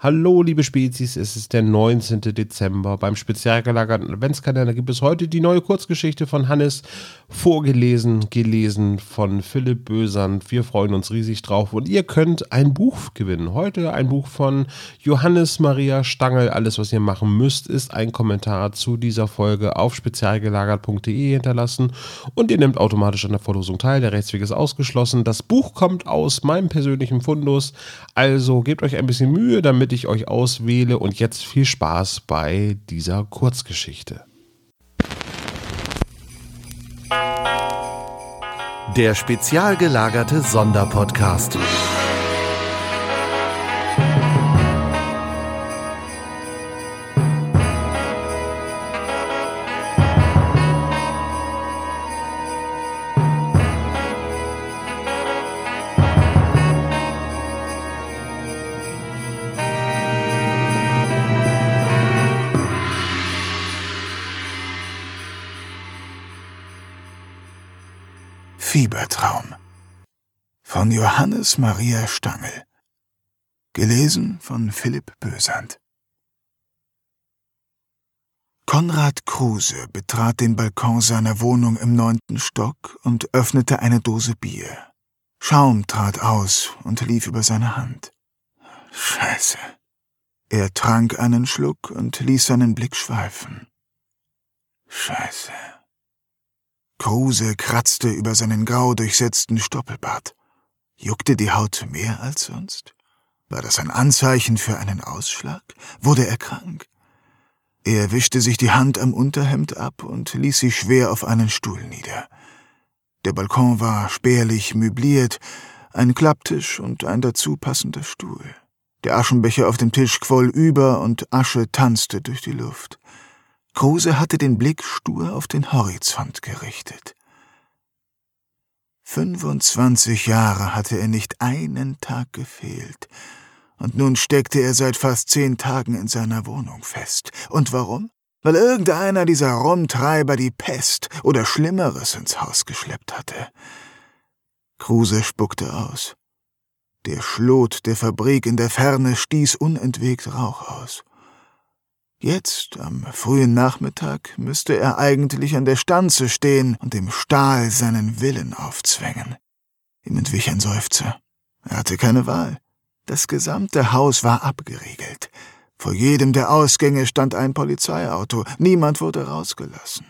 Hallo, liebe Spezies, es ist der 19. Dezember. Beim spezial gelagerten Adventskalender gibt es heute die neue Kurzgeschichte von Hannes, vorgelesen, gelesen von Philipp Bösand. Wir freuen uns riesig drauf und ihr könnt ein Buch gewinnen. Heute ein Buch von Johannes Maria Stangl. Alles, was ihr machen müsst, ist ein Kommentar zu dieser Folge auf spezialgelagert.de hinterlassen und ihr nehmt automatisch an der Verlosung teil. Der Rechtsweg ist ausgeschlossen. Das Buch kommt aus meinem persönlichen Fundus, also gebt euch ein bisschen Mühe, damit damit ich euch auswähle. Und jetzt viel Spaß bei dieser Kurzgeschichte. Der spezial gelagerte Sonderpodcast. Fiebertraum von Johannes Maria Stangl. Gelesen von Philipp Bösand. Konrad Kruse betrat den Balkon seiner Wohnung im neunten Stock und öffnete eine Dose Bier. Schaum trat aus und lief über seine Hand. Scheiße. Er trank einen Schluck und ließ seinen Blick schweifen. Scheiße. Kruse kratzte über seinen grau durchsetzten Stoppelbart. Juckte die Haut mehr als sonst? War das ein Anzeichen für einen Ausschlag? Wurde er krank? Er wischte sich die Hand am Unterhemd ab und ließ sich schwer auf einen Stuhl nieder. Der Balkon war spärlich möbliert, ein Klapptisch und ein dazu passender Stuhl. Der Aschenbecher auf dem Tisch quoll über und Asche tanzte durch die Luft. Kruse hatte den Blick stur auf den Horizont gerichtet. 25 Jahre hatte er nicht einen Tag gefehlt, und nun steckte er seit fast zehn Tagen in seiner Wohnung fest. Und warum? Weil irgendeiner dieser Rumtreiber die Pest oder Schlimmeres ins Haus geschleppt hatte. Kruse spuckte aus. Der Schlot der Fabrik in der Ferne stieß unentwegt Rauch aus. Jetzt, am frühen Nachmittag, müsste er eigentlich an der Stanze stehen und dem Stahl seinen Willen aufzwängen. Ihm entwich ein Seufzer. Er hatte keine Wahl. Das gesamte Haus war abgeriegelt. Vor jedem der Ausgänge stand ein Polizeiauto. Niemand wurde rausgelassen.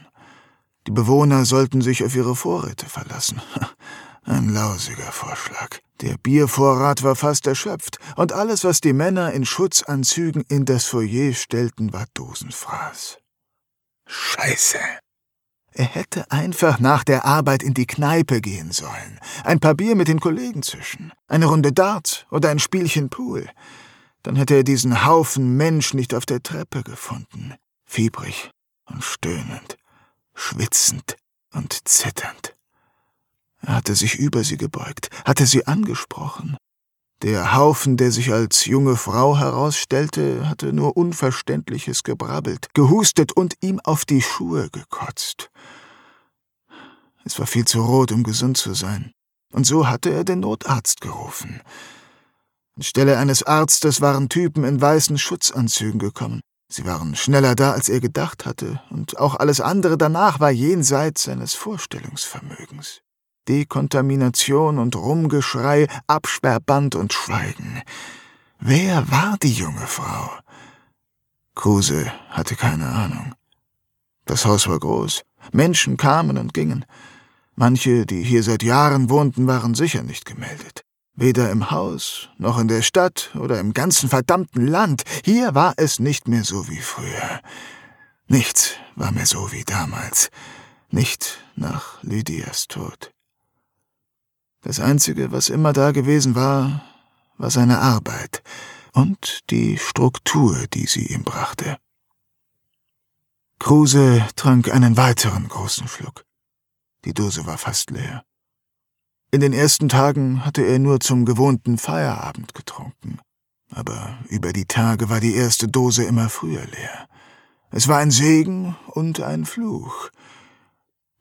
Die Bewohner sollten sich auf ihre Vorräte verlassen. Ein lausiger Vorschlag. Der Biervorrat war fast erschöpft, und alles, was die Männer in Schutzanzügen in das Foyer stellten, war Dosenfraß. Scheiße. Er hätte einfach nach der Arbeit in die Kneipe gehen sollen, ein paar Bier mit den Kollegen zischen, eine Runde Dart oder ein Spielchen Pool. Dann hätte er diesen Haufen Mensch nicht auf der Treppe gefunden, fiebrig und stöhnend, schwitzend und zitternd. Er hatte sich über sie gebeugt, hatte sie angesprochen. Der Haufen, der sich als junge Frau herausstellte, hatte nur Unverständliches gebrabbelt, gehustet und ihm auf die Schuhe gekotzt. Es war viel zu rot, um gesund zu sein, und so hatte er den Notarzt gerufen. Anstelle eines Arztes waren Typen in weißen Schutzanzügen gekommen. Sie waren schneller da, als er gedacht hatte, und auch alles andere danach war jenseits seines Vorstellungsvermögens. Dekontamination und Rumgeschrei, Absperrband und Schweigen. Wer war die junge Frau? Kruse hatte keine Ahnung. Das Haus war groß. Menschen kamen und gingen. Manche, die hier seit Jahren wohnten, waren sicher nicht gemeldet. Weder im Haus, noch in der Stadt oder im ganzen verdammten Land. Hier war es nicht mehr so wie früher. Nichts war mehr so wie damals. Nicht nach Lydias Tod. Das Einzige, was immer da gewesen war, war seine Arbeit und die Struktur, die sie ihm brachte. Kruse trank einen weiteren großen Schluck. Die Dose war fast leer. In den ersten Tagen hatte er nur zum gewohnten Feierabend getrunken. Aber über die Tage war die erste Dose immer früher leer. Es war ein Segen und ein Fluch.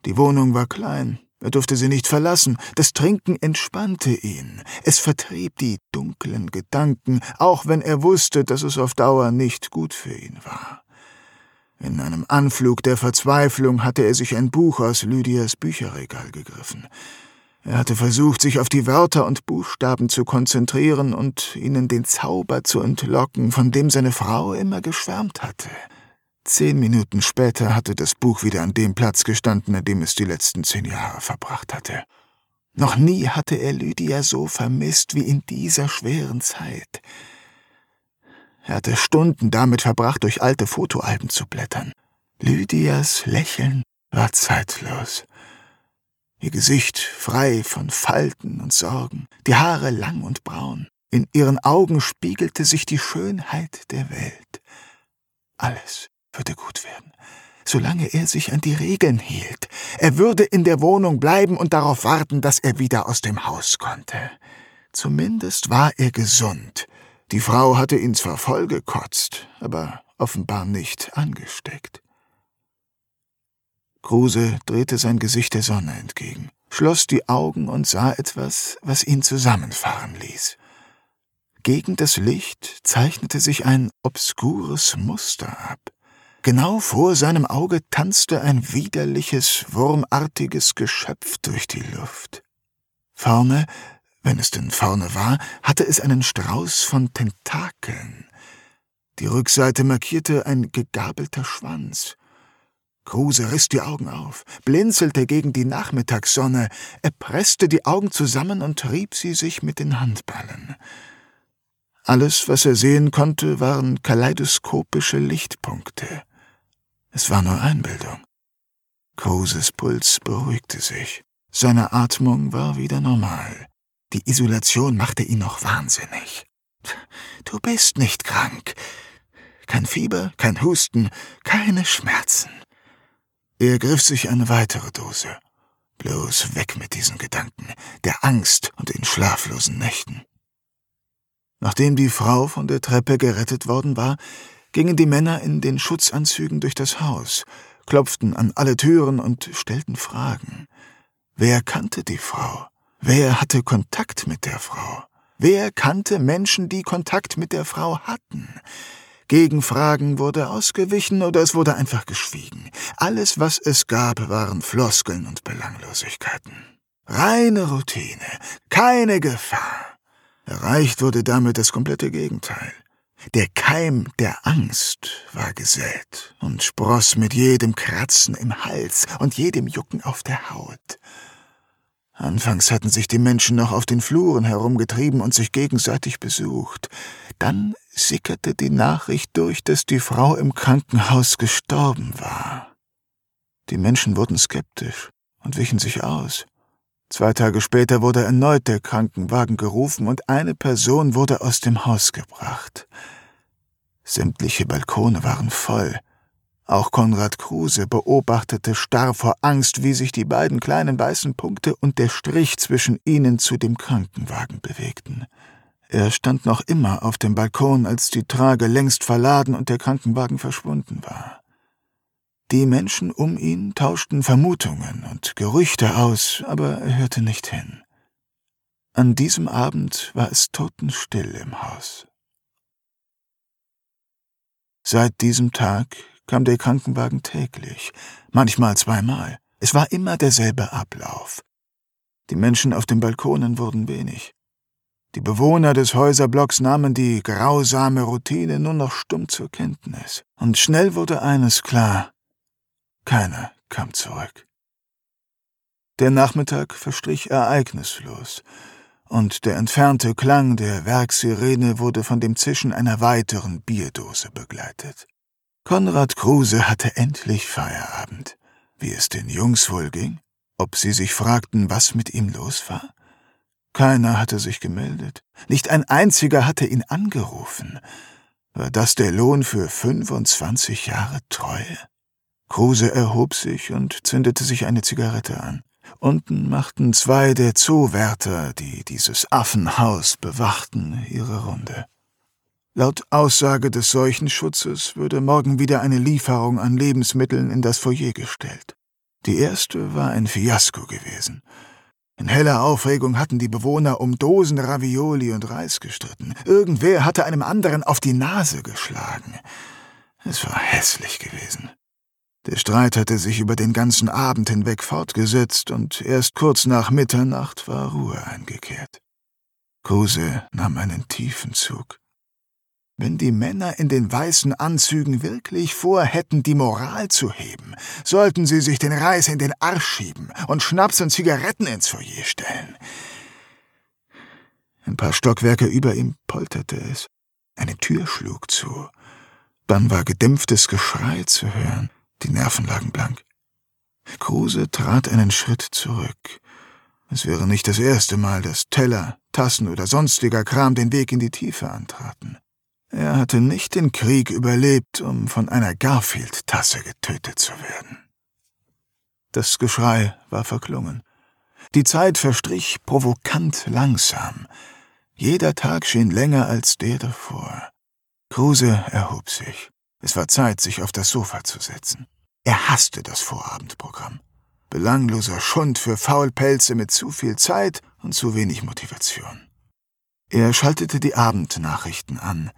Die Wohnung war klein, Er durfte sie nicht verlassen. Das Trinken entspannte ihn. Es vertrieb die dunklen Gedanken, auch wenn er wusste, dass es auf Dauer nicht gut für ihn war. In einem Anflug der Verzweiflung hatte er sich ein Buch aus Lydias Bücherregal gegriffen. Er hatte versucht, sich auf die Wörter und Buchstaben zu konzentrieren und ihnen den Zauber zu entlocken, von dem seine Frau immer geschwärmt hatte. Zehn Minuten später hatte das Buch wieder an dem Platz gestanden, an dem es die letzten zehn Jahre verbracht hatte. Noch nie hatte er Lydia so vermisst wie in dieser schweren Zeit. Er hatte Stunden damit verbracht, durch alte Fotoalben zu blättern. Lydias Lächeln war zeitlos. Ihr Gesicht frei von Falten und Sorgen, die Haare lang und braun. In ihren Augen spiegelte sich die Schönheit der Welt. Alles würde gut werden, solange er sich an die Regeln hielt. Er würde in der Wohnung bleiben und darauf warten, dass er wieder aus dem Haus konnte. Zumindest war er gesund. Die Frau hatte ihn zwar vollgekotzt, aber offenbar nicht angesteckt. Kruse drehte sein Gesicht der Sonne entgegen, schloss die Augen und sah etwas, was ihn zusammenfahren ließ. Gegen das Licht zeichnete sich ein obskures Muster ab. Genau vor seinem Auge tanzte ein widerliches, wurmartiges Geschöpf durch die Luft. Vorne, wenn es denn vorne war, hatte es einen Strauß von Tentakeln. Die Rückseite markierte ein gegabelter Schwanz. Kruse riss die Augen auf, blinzelte gegen die Nachmittagssonne, er presste die Augen zusammen und rieb sie sich mit den Handballen. Alles, was er sehen konnte, waren kaleidoskopische Lichtpunkte. Es war nur Einbildung. Kruses Puls beruhigte sich. Seine Atmung war wieder normal. Die Isolation machte ihn noch wahnsinnig. Du bist nicht krank. Kein Fieber, kein Husten, keine Schmerzen. Er griff sich eine weitere Dose. Bloß weg mit diesen Gedanken, der Angst und den schlaflosen Nächten. Nachdem die Frau von der Treppe gerettet worden war, gingen die Männer in den Schutzanzügen durch das Haus, klopften an alle Türen und stellten Fragen. Wer kannte die Frau? Wer hatte Kontakt mit der Frau? Wer kannte Menschen, die Kontakt mit der Frau hatten? Gegenfragen wurde ausgewichen oder es wurde einfach geschwiegen. Alles, was es gab, waren Floskeln und Belanglosigkeiten. Reine Routine, keine Gefahr. Erreicht wurde damit das komplette Gegenteil. Der Keim der Angst war gesät und spross mit jedem Kratzen im Hals und jedem Jucken auf der Haut. Anfangs hatten sich die Menschen noch auf den Fluren herumgetrieben und sich gegenseitig besucht. Dann sickerte die Nachricht durch, dass die Frau im Krankenhaus gestorben war. Die Menschen wurden skeptisch und wichen sich aus. Zwei Tage später wurde erneut der Krankenwagen gerufen und eine Person wurde aus dem Haus gebracht. Sämtliche Balkone waren voll. Auch Konrad Kruse beobachtete starr vor Angst, wie sich die beiden kleinen weißen Punkte und der Strich zwischen ihnen zu dem Krankenwagen bewegten. Er stand noch immer auf dem Balkon, als die Trage längst verladen und der Krankenwagen verschwunden war. Die Menschen um ihn tauschten Vermutungen und Gerüchte aus, aber er hörte nicht hin. An diesem Abend war es totenstill im Haus. Seit diesem Tag kam der Krankenwagen täglich, manchmal zweimal. Es war immer derselbe Ablauf. Die Menschen auf den Balkonen wurden wenig. Die Bewohner des Häuserblocks nahmen die grausame Routine nur noch stumm zur Kenntnis. Und schnell wurde eines klar. Keiner kam zurück. Der Nachmittag verstrich ereignislos, und der entfernte Klang der Werksirene wurde von dem Zischen einer weiteren Bierdose begleitet. Konrad Kruse hatte endlich Feierabend. Wie es den Jungs wohl ging? Ob sie sich fragten, was mit ihm los war? Keiner hatte sich gemeldet. Nicht ein einziger hatte ihn angerufen. War das der Lohn für 25 Jahre Treue? Kruse erhob sich und zündete sich eine Zigarette an. Unten machten zwei der Zoowärter, die dieses Affenhaus bewachten, ihre Runde. Laut Aussage des Seuchenschutzes würde morgen wieder eine Lieferung an Lebensmitteln in das Foyer gestellt. Die erste war ein Fiasko gewesen. In heller Aufregung hatten die Bewohner um Dosen Ravioli und Reis gestritten. Irgendwer hatte einem anderen auf die Nase geschlagen. Es war hässlich gewesen. Der Streit hatte sich über den ganzen Abend hinweg fortgesetzt und erst kurz nach Mitternacht war Ruhe eingekehrt. Kruse nahm einen tiefen Zug. Wenn die Männer in den weißen Anzügen wirklich vorhätten, die Moral zu heben, sollten sie sich den Reis in den Arsch schieben und Schnaps und Zigaretten ins Foyer stellen. Ein paar Stockwerke über ihm polterte es. Eine Tür schlug zu. Dann war gedämpftes Geschrei zu hören. Die Nerven lagen blank. Kruse trat einen Schritt zurück. Es wäre nicht das erste Mal, dass Teller, Tassen oder sonstiger Kram den Weg in die Tiefe antraten. Er hatte nicht den Krieg überlebt, um von einer Garfield-Tasse getötet zu werden. Das Geschrei war verklungen. Die Zeit verstrich provokant langsam. Jeder Tag schien länger als der davor. Kruse erhob sich. Es war Zeit, sich auf das Sofa zu setzen. Er hasste das Vorabendprogramm. Belangloser Schund für Faulpelze mit zu viel Zeit und zu wenig Motivation. Er schaltete die Abendnachrichten an.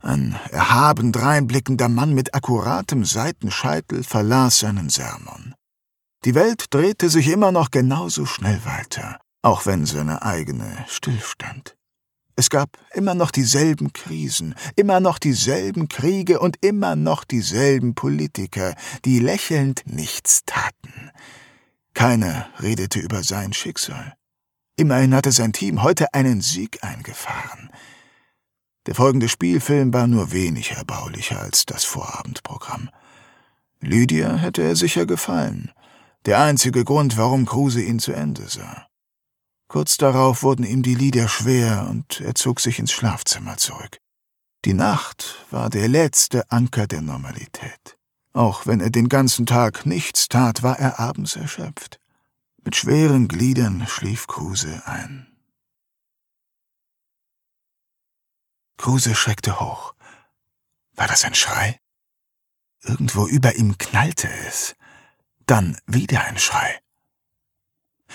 Ein erhaben dreinblickender Mann mit akkuratem Seitenscheitel verlas seinen Sermon. Die Welt drehte sich immer noch genauso schnell weiter, auch wenn seine eigene stillstand. Es gab immer noch dieselben Krisen, immer noch dieselben Kriege und immer noch dieselben Politiker, die lächelnd nichts taten. Keiner redete über sein Schicksal. Immerhin hatte sein Team heute einen Sieg eingefahren. Der folgende Spielfilm war nur wenig erbaulicher als das Vorabendprogramm. Lydia hätte er sicher gefallen. Der einzige Grund, warum Kruse ihn zu Ende sah. Kurz darauf wurden ihm die Lieder schwer und er zog sich ins Schlafzimmer zurück. Die Nacht war der letzte Anker der Normalität. Auch wenn er den ganzen Tag nichts tat, war er abends erschöpft. Mit schweren Gliedern schlief Kruse ein. Kruse schreckte hoch. War das ein Schrei? Irgendwo über ihm knallte es. Dann wieder ein Schrei.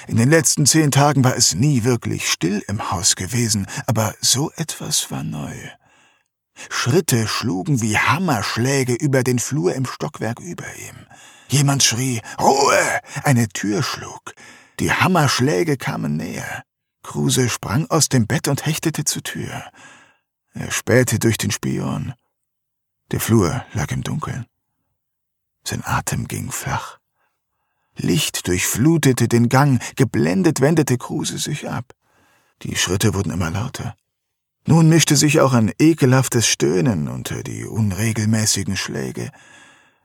In den letzten zehn Tagen war es nie wirklich still im Haus gewesen, aber so etwas war neu. Schritte schlugen wie Hammerschläge über den Flur im Stockwerk über ihm. Jemand schrie Ruhe. Eine Tür schlug. Die Hammerschläge kamen näher. Kruse sprang aus dem Bett und hechtete zur Tür. Er spähte durch den Spion. Der Flur lag im Dunkeln. Sein Atem ging flach. Licht durchflutete den Gang, geblendet wendete Kruse sich ab. Die Schritte wurden immer lauter. Nun mischte sich auch ein ekelhaftes Stöhnen unter die unregelmäßigen Schläge.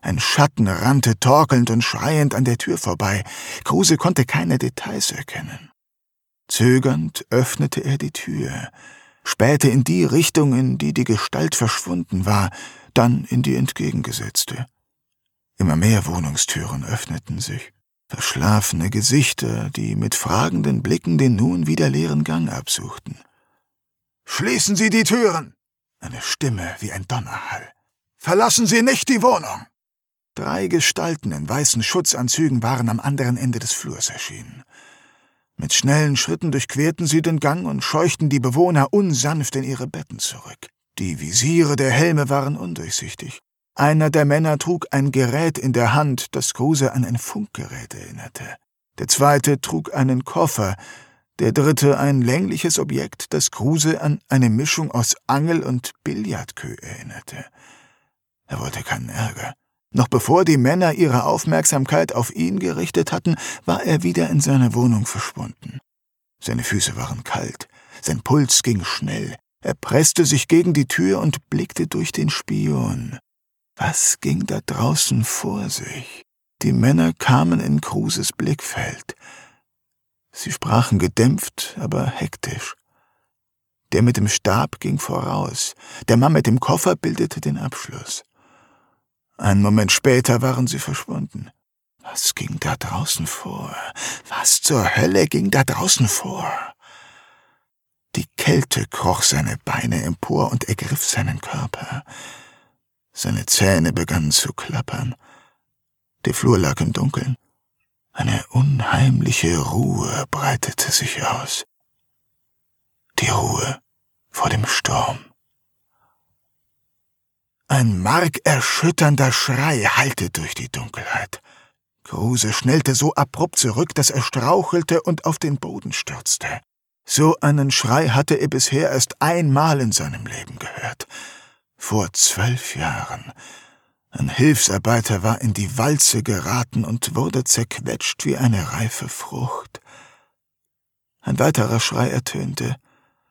Ein Schatten rannte torkelnd und schreiend an der Tür vorbei. Kruse konnte keine Details erkennen. Zögernd öffnete er die Tür, spähte in die Richtung, in die die Gestalt verschwunden war, dann in die entgegengesetzte. Immer mehr Wohnungstüren öffneten sich. Verschlafene Gesichter, die mit fragenden Blicken den nun wieder leeren Gang absuchten. Schließen Sie die Türen! Eine Stimme wie ein Donnerhall. Verlassen Sie nicht die Wohnung! Drei Gestalten in weißen Schutzanzügen waren am anderen Ende des Flurs erschienen. Mit schnellen Schritten durchquerten sie den Gang und scheuchten die Bewohner unsanft in ihre Betten zurück. Die Visiere der Helme waren undurchsichtig. Einer der Männer trug ein Gerät in der Hand, das Kruse an ein Funkgerät erinnerte. Der zweite trug einen Koffer, der dritte ein längliches Objekt, das Kruse an eine Mischung aus Angel und Billardkö erinnerte. Er wollte keinen Ärger. Noch bevor die Männer ihre Aufmerksamkeit auf ihn gerichtet hatten, war er wieder in seiner Wohnung verschwunden. Seine Füße waren kalt, sein Puls ging schnell, er presste sich gegen die Tür und blickte durch den Spion. Was ging da draußen vor sich? Die Männer kamen in Kruses Blickfeld. Sie sprachen gedämpft, aber hektisch. Der mit dem Stab ging voraus, der Mann mit dem Koffer bildete den Abschluss. Einen Moment später waren sie verschwunden. Was ging da draußen vor? Was zur Hölle ging da draußen vor? Die Kälte kroch seine Beine empor und ergriff seinen Körper. Seine Zähne begannen zu klappern. Der Flur lag im Dunkeln. Eine unheimliche Ruhe breitete sich aus. Die Ruhe vor dem Sturm. Ein markerschütternder Schrei hallte durch die Dunkelheit. Kruse schnellte so abrupt zurück, dass er strauchelte und auf den Boden stürzte. So einen Schrei hatte er bisher erst einmal in seinem Leben gehört. Vor zwölf Jahren. Ein Hilfsarbeiter war in die Walze geraten und wurde zerquetscht wie eine reife Frucht. Ein weiterer Schrei ertönte,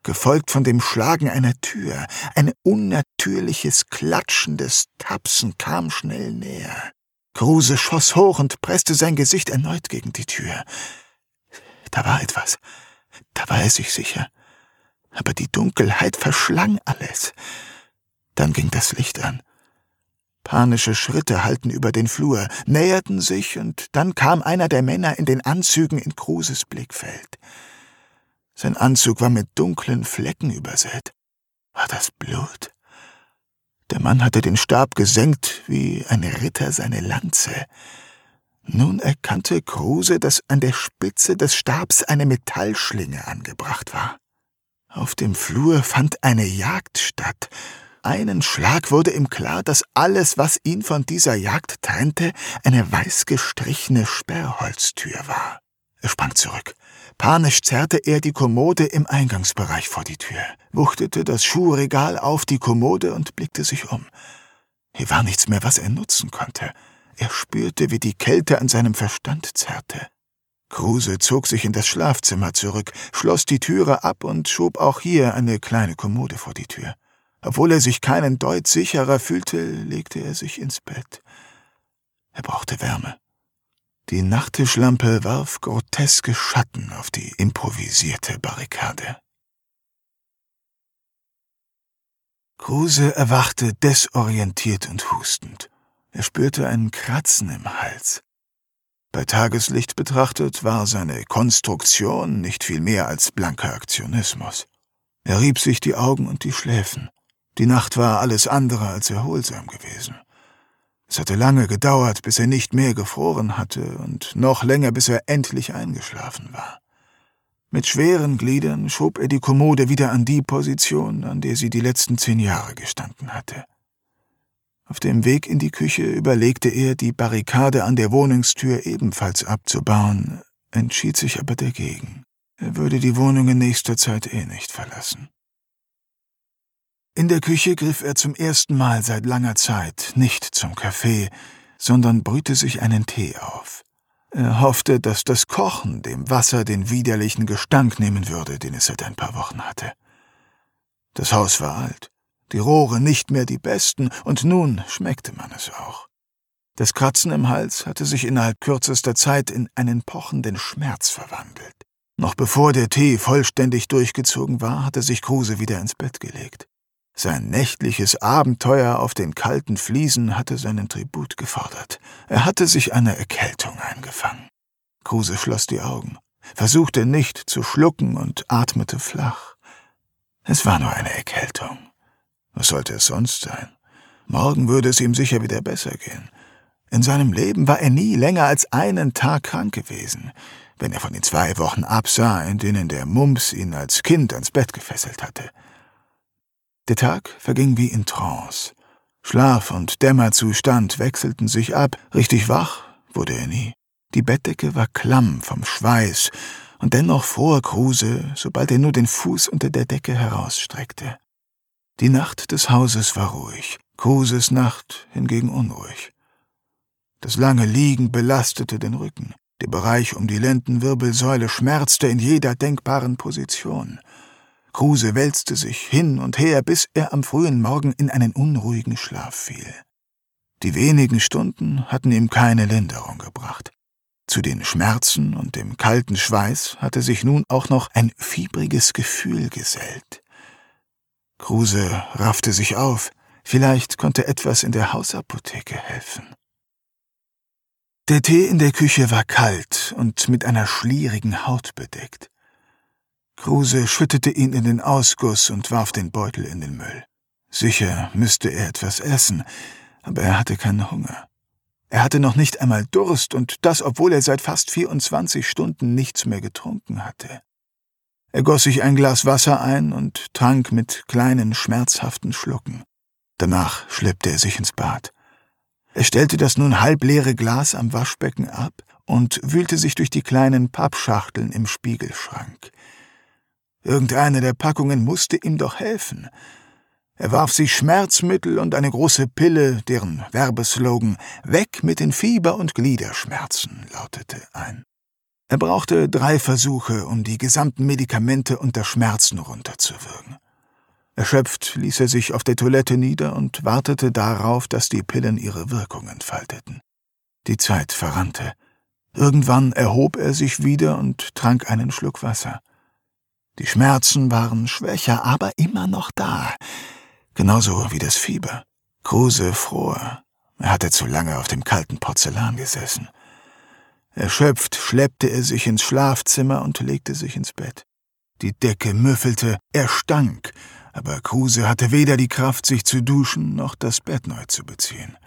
gefolgt von dem Schlagen einer Tür. Ein unnatürliches, klatschendes Tapsen kam schnell näher. Kruse schoss hoch und presste sein Gesicht erneut gegen die Tür. Da war etwas. Da war er sich sicher. Aber die Dunkelheit verschlang alles. Dann ging das Licht an. Panische Schritte hallten über den Flur, näherten sich, und dann kam einer der Männer in den Anzügen in Kruses Blickfeld. Sein Anzug war mit dunklen Flecken übersät. War das Blut? Der Mann hatte den Stab gesenkt wie ein Ritter seine Lanze. Nun erkannte Kruse, dass an der Spitze des Stabs eine Metallschlinge angebracht war. Auf dem Flur fand eine Jagd statt. Einen Schlag wurde ihm klar, dass alles, was ihn von dieser Jagd trennte, eine weiß gestrichene Sperrholztür war. Er sprang zurück. Panisch zerrte er die Kommode im Eingangsbereich vor die Tür, wuchtete das Schuhregal auf die Kommode und blickte sich um. Hier war nichts mehr, was er nutzen konnte. Er spürte, wie die Kälte an seinem Verstand zerrte. Kruse zog sich in das Schlafzimmer zurück, schloss die Türe ab und schob auch hier eine kleine Kommode vor die Tür. Obwohl er sich keinen Deut sicherer fühlte, legte er sich ins Bett. Er brauchte Wärme. Die Nachttischlampe warf groteske Schatten auf die improvisierte Barrikade. Kruse erwachte desorientiert und hustend. Er spürte ein Kratzen im Hals. Bei Tageslicht betrachtet war seine Konstruktion nicht viel mehr als blanker Aktionismus. Er rieb sich die Augen und die Schläfen. Die Nacht war alles andere als erholsam gewesen. Es hatte lange gedauert, bis er nicht mehr gefroren hatte, und noch länger, bis er endlich eingeschlafen war. Mit schweren Gliedern schob er die Kommode wieder an die Position, an der sie die letzten zehn Jahre gestanden hatte. Auf dem Weg in die Küche überlegte er, die Barrikade an der Wohnungstür ebenfalls abzubauen, entschied sich aber dagegen. Er würde die Wohnung in nächster Zeit eh nicht verlassen. In der Küche griff er zum ersten Mal seit langer Zeit nicht zum Kaffee, sondern brühte sich einen Tee auf. Er hoffte, dass das Kochen dem Wasser den widerlichen Gestank nehmen würde, den es seit ein paar Wochen hatte. Das Haus war alt die Rohre nicht mehr die besten, und nun schmeckte man es auch. Das Kratzen im Hals hatte sich innerhalb kürzester Zeit in einen pochenden Schmerz verwandelt. Noch bevor der Tee vollständig durchgezogen war, hatte sich Kruse wieder ins Bett gelegt. Sein nächtliches Abenteuer auf den kalten Fliesen hatte seinen Tribut gefordert. Er hatte sich eine Erkältung eingefangen. Kruse schloss die Augen, versuchte nicht zu schlucken und atmete flach. Es war nur eine Erkältung. Was sollte es sonst sein? Morgen würde es ihm sicher wieder besser gehen. In seinem Leben war er nie länger als einen Tag krank gewesen, wenn er von den zwei Wochen absah, in denen der Mumps ihn als Kind ans Bett gefesselt hatte. Der Tag verging wie in Trance. Schlaf und Dämmerzustand wechselten sich ab, richtig wach wurde er nie. Die Bettdecke war klamm vom Schweiß, und dennoch fror Kruse, sobald er nur den Fuß unter der Decke herausstreckte. Die Nacht des Hauses war ruhig, Kruses Nacht hingegen unruhig. Das lange Liegen belastete den Rücken, der Bereich um die Lendenwirbelsäule schmerzte in jeder denkbaren Position. Kruse wälzte sich hin und her, bis er am frühen Morgen in einen unruhigen Schlaf fiel. Die wenigen Stunden hatten ihm keine Linderung gebracht. Zu den Schmerzen und dem kalten Schweiß hatte sich nun auch noch ein fiebriges Gefühl gesellt. Kruse raffte sich auf. Vielleicht konnte etwas in der Hausapotheke helfen. Der Tee in der Küche war kalt und mit einer schlierigen Haut bedeckt. Kruse schüttete ihn in den Ausguss und warf den Beutel in den Müll. Sicher müsste er etwas essen, aber er hatte keinen Hunger. Er hatte noch nicht einmal Durst, und das, obwohl er seit fast 24 Stunden nichts mehr getrunken hatte. Er goss sich ein Glas Wasser ein und trank mit kleinen, schmerzhaften Schlucken. Danach schleppte er sich ins Bad. Er stellte das nun halbleere Glas am Waschbecken ab und wühlte sich durch die kleinen Pappschachteln im Spiegelschrank. Irgendeine der Packungen musste ihm doch helfen. Er warf sich Schmerzmittel und eine große Pille, deren Werbeslogan Weg mit den Fieber- und Gliederschmerzen lautete, ein. Er brauchte drei Versuche, um die gesamten Medikamente unter Schmerzen runterzuwürgen. Erschöpft ließ er sich auf der Toilette nieder und wartete darauf, dass die Pillen ihre Wirkung entfalteten. Die Zeit verrannte. Irgendwann erhob er sich wieder und trank einen Schluck Wasser. Die Schmerzen waren schwächer, aber immer noch da, genauso wie das Fieber. Kruse fror. Er hatte zu lange auf dem kalten Porzellan gesessen. Erschöpft schleppte er sich ins Schlafzimmer und legte sich ins Bett. Die Decke müffelte, er stank, aber Kruse hatte weder die Kraft, sich zu duschen, noch das Bett neu zu beziehen.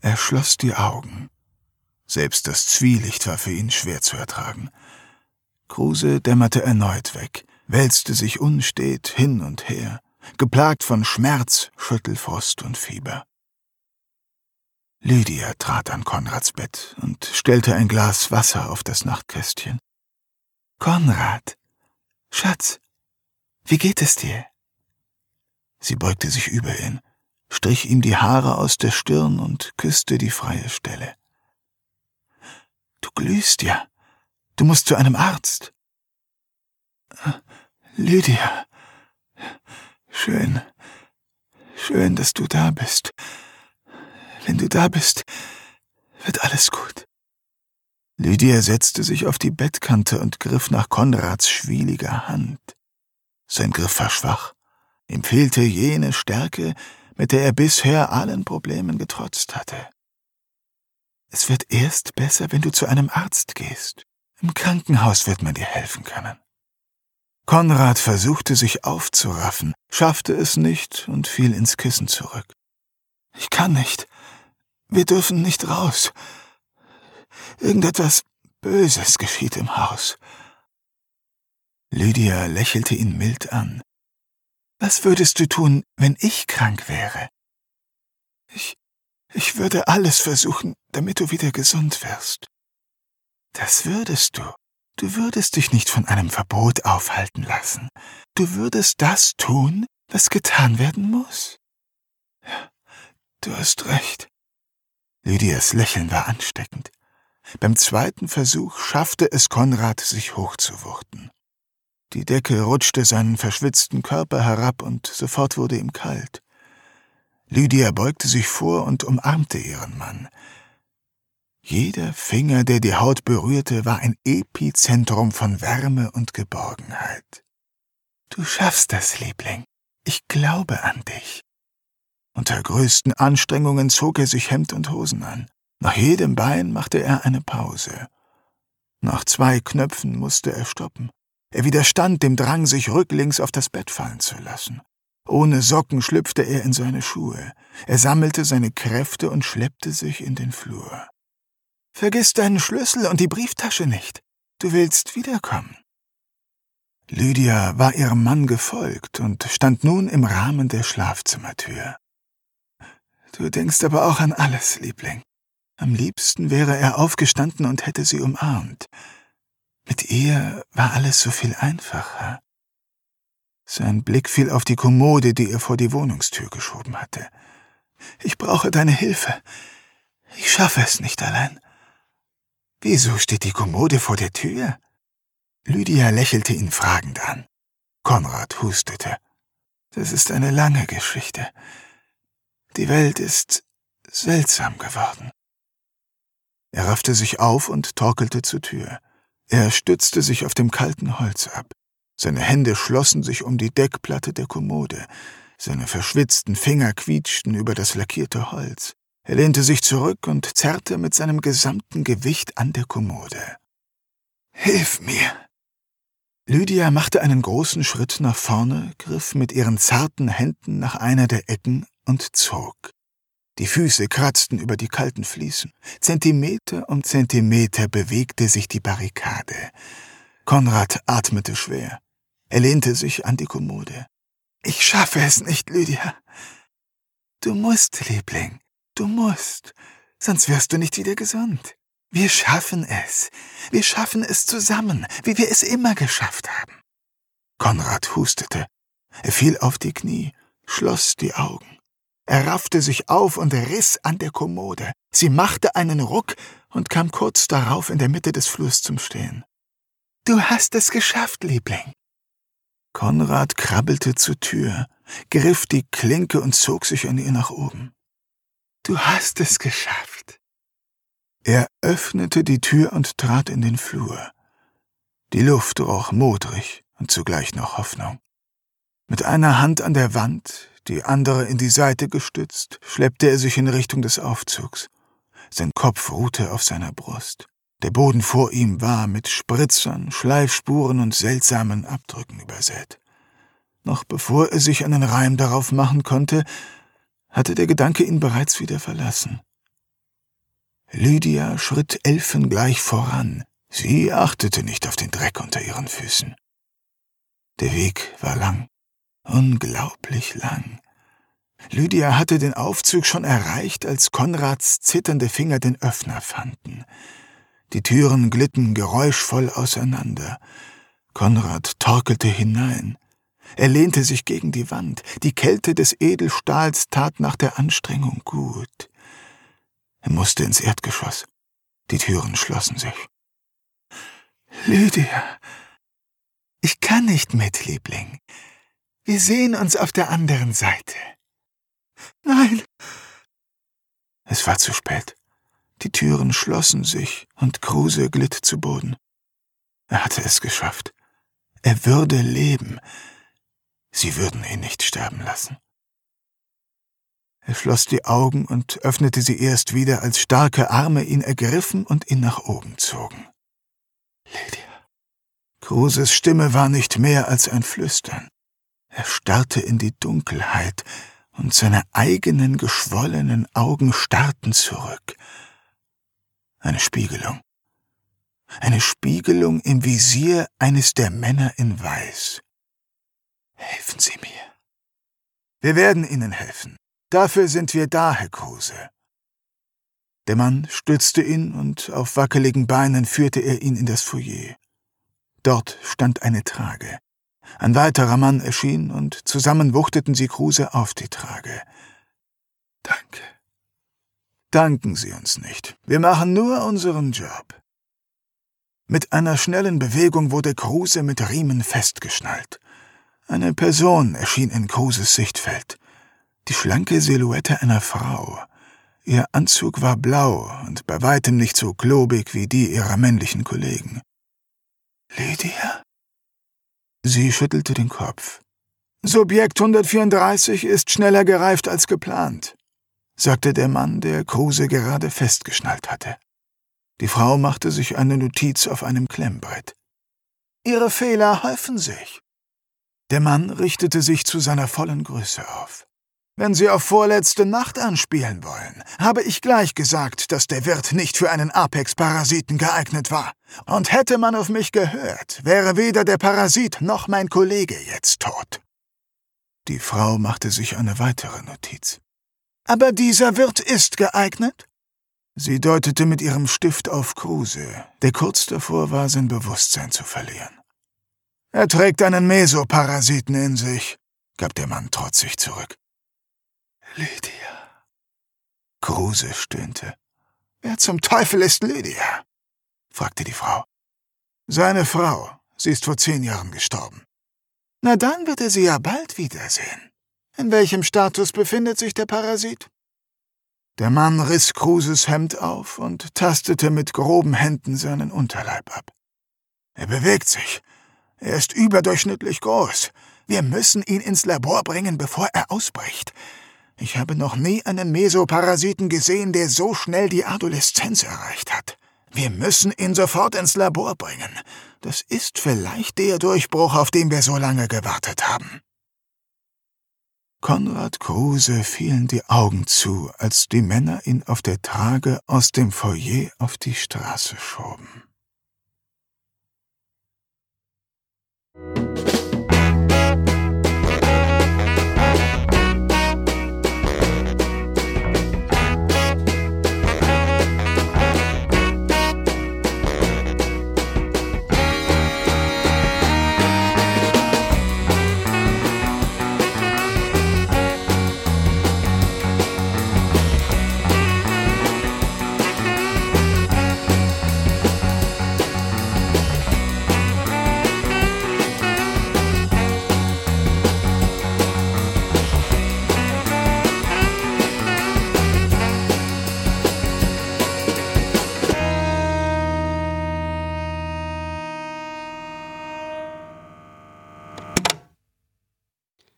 Er schloss die Augen. Selbst das Zwielicht war für ihn schwer zu ertragen. Kruse dämmerte erneut weg, wälzte sich unstet hin und her, geplagt von Schmerz, Schüttelfrost und Fieber. Lydia trat an Konrads Bett und stellte ein Glas Wasser auf das Nachtkästchen. Konrad, Schatz, wie geht es dir? Sie beugte sich über ihn, strich ihm die Haare aus der Stirn und küsste die freie Stelle. Du glühst ja. Du musst zu einem Arzt. Lydia. Schön. Schön, dass du da bist. Wenn du da bist, wird alles gut. Lydia setzte sich auf die Bettkante und griff nach Konrads schwieliger Hand. Sein Griff war schwach. Ihm fehlte jene Stärke, mit der er bisher allen Problemen getrotzt hatte. Es wird erst besser, wenn du zu einem Arzt gehst. Im Krankenhaus wird man dir helfen können. Konrad versuchte sich aufzuraffen, schaffte es nicht und fiel ins Kissen zurück. Ich kann nicht. Wir dürfen nicht raus. Irgendetwas Böses geschieht im Haus. Lydia lächelte ihn mild an. Was würdest du tun, wenn ich krank wäre? Ich, ich würde alles versuchen, damit du wieder gesund wirst. Das würdest du. Du würdest dich nicht von einem Verbot aufhalten lassen. Du würdest das tun, was getan werden muss. Ja, du hast recht. Lydias Lächeln war ansteckend. Beim zweiten Versuch schaffte es Konrad, sich hochzuwurten. Die Decke rutschte seinen verschwitzten Körper herab und sofort wurde ihm kalt. Lydia beugte sich vor und umarmte ihren Mann. Jeder Finger, der die Haut berührte, war ein Epizentrum von Wärme und Geborgenheit. Du schaffst das, Liebling. Ich glaube an dich. Unter größten Anstrengungen zog er sich Hemd und Hosen an. Nach jedem Bein machte er eine Pause. Nach zwei Knöpfen musste er stoppen. Er widerstand dem Drang, sich rücklings auf das Bett fallen zu lassen. Ohne Socken schlüpfte er in seine Schuhe. Er sammelte seine Kräfte und schleppte sich in den Flur. Vergiss deinen Schlüssel und die Brieftasche nicht. Du willst wiederkommen. Lydia war ihrem Mann gefolgt und stand nun im Rahmen der Schlafzimmertür. Du denkst aber auch an alles, Liebling. Am liebsten wäre er aufgestanden und hätte sie umarmt. Mit ihr war alles so viel einfacher. Sein Blick fiel auf die Kommode, die er vor die Wohnungstür geschoben hatte. Ich brauche deine Hilfe. Ich schaffe es nicht allein. Wieso steht die Kommode vor der Tür? Lydia lächelte ihn fragend an. Konrad hustete. Das ist eine lange Geschichte. Die Welt ist seltsam geworden. Er raffte sich auf und torkelte zur Tür. Er stützte sich auf dem kalten Holz ab. Seine Hände schlossen sich um die Deckplatte der Kommode. Seine verschwitzten Finger quietschten über das lackierte Holz. Er lehnte sich zurück und zerrte mit seinem gesamten Gewicht an der Kommode. Hilf mir! Lydia machte einen großen Schritt nach vorne, griff mit ihren zarten Händen nach einer der Ecken und zog. Die Füße kratzten über die kalten Fliesen. Zentimeter um Zentimeter bewegte sich die Barrikade. Konrad atmete schwer. Er lehnte sich an die Kommode. Ich schaffe es nicht, Lydia. Du musst, Liebling, du musst, sonst wirst du nicht wieder gesund. Wir schaffen es. Wir schaffen es zusammen, wie wir es immer geschafft haben. Konrad hustete. Er fiel auf die Knie, schloss die Augen. Er raffte sich auf und riss an der Kommode. Sie machte einen Ruck und kam kurz darauf in der Mitte des Flurs zum Stehen. Du hast es geschafft, Liebling. Konrad krabbelte zur Tür, griff die Klinke und zog sich an ihr nach oben. Du hast es geschafft. Er öffnete die Tür und trat in den Flur. Die Luft roch modrig und zugleich noch Hoffnung. Mit einer Hand an der Wand, die andere in die Seite gestützt, schleppte er sich in Richtung des Aufzugs. Sein Kopf ruhte auf seiner Brust. Der Boden vor ihm war mit Spritzern, Schleifspuren und seltsamen Abdrücken übersät. Noch bevor er sich einen Reim darauf machen konnte, hatte der Gedanke ihn bereits wieder verlassen. Lydia schritt elfengleich voran. Sie achtete nicht auf den Dreck unter ihren Füßen. Der Weg war lang unglaublich lang. Lydia hatte den Aufzug schon erreicht, als Konrads zitternde Finger den Öffner fanden. Die Türen glitten geräuschvoll auseinander. Konrad torkelte hinein. Er lehnte sich gegen die Wand. Die Kälte des Edelstahls tat nach der Anstrengung gut. Er musste ins Erdgeschoss. Die Türen schlossen sich. Lydia, ich kann nicht mit, Liebling. Wir sehen uns auf der anderen Seite. Nein. Es war zu spät. Die Türen schlossen sich und Kruse glitt zu Boden. Er hatte es geschafft. Er würde leben. Sie würden ihn nicht sterben lassen. Er schloss die Augen und öffnete sie erst wieder, als starke Arme ihn ergriffen und ihn nach oben zogen. Lydia. Kruses Stimme war nicht mehr als ein Flüstern. Er starrte in die Dunkelheit, und seine eigenen geschwollenen Augen starrten zurück. Eine Spiegelung. Eine Spiegelung im Visier eines der Männer in Weiß. Helfen Sie mir. Wir werden Ihnen helfen. Dafür sind wir da, Herr Kruse. Der Mann stützte ihn und auf wackeligen Beinen führte er ihn in das Foyer. Dort stand eine Trage. Ein weiterer Mann erschien, und zusammen wuchteten sie Kruse auf die Trage. Danke. Danken Sie uns nicht. Wir machen nur unseren Job. Mit einer schnellen Bewegung wurde Kruse mit Riemen festgeschnallt. Eine Person erschien in Kruses Sichtfeld. Die schlanke Silhouette einer Frau. Ihr Anzug war blau und bei weitem nicht so klobig wie die ihrer männlichen Kollegen. Lydia? Sie schüttelte den Kopf. Subjekt 134 ist schneller gereift als geplant, sagte der Mann, der Kruse gerade festgeschnallt hatte. Die Frau machte sich eine Notiz auf einem Klemmbrett. Ihre Fehler häufen sich. Der Mann richtete sich zu seiner vollen Größe auf. Wenn Sie auf vorletzte Nacht anspielen wollen, habe ich gleich gesagt, dass der Wirt nicht für einen Apex-Parasiten geeignet war. Und hätte man auf mich gehört, wäre weder der Parasit noch mein Kollege jetzt tot. Die Frau machte sich eine weitere Notiz. Aber dieser Wirt ist geeignet? Sie deutete mit ihrem Stift auf Kruse, der kurz davor war, sein Bewusstsein zu verlieren. Er trägt einen Mesoparasiten in sich, gab der Mann trotzig zurück. Lydia. Kruse stöhnte. Wer zum Teufel ist Lydia? fragte die Frau. Seine Frau. Sie ist vor zehn Jahren gestorben. Na dann wird er sie ja bald wiedersehen. In welchem Status befindet sich der Parasit? Der Mann riss Kruses Hemd auf und tastete mit groben Händen seinen Unterleib ab. Er bewegt sich. Er ist überdurchschnittlich groß. Wir müssen ihn ins Labor bringen, bevor er ausbricht. Ich habe noch nie einen Mesoparasiten gesehen, der so schnell die Adoleszenz erreicht hat. Wir müssen ihn sofort ins Labor bringen. Das ist vielleicht der Durchbruch, auf den wir so lange gewartet haben. Konrad Kruse fielen die Augen zu, als die Männer ihn auf der Trage aus dem Foyer auf die Straße schoben. Thank you.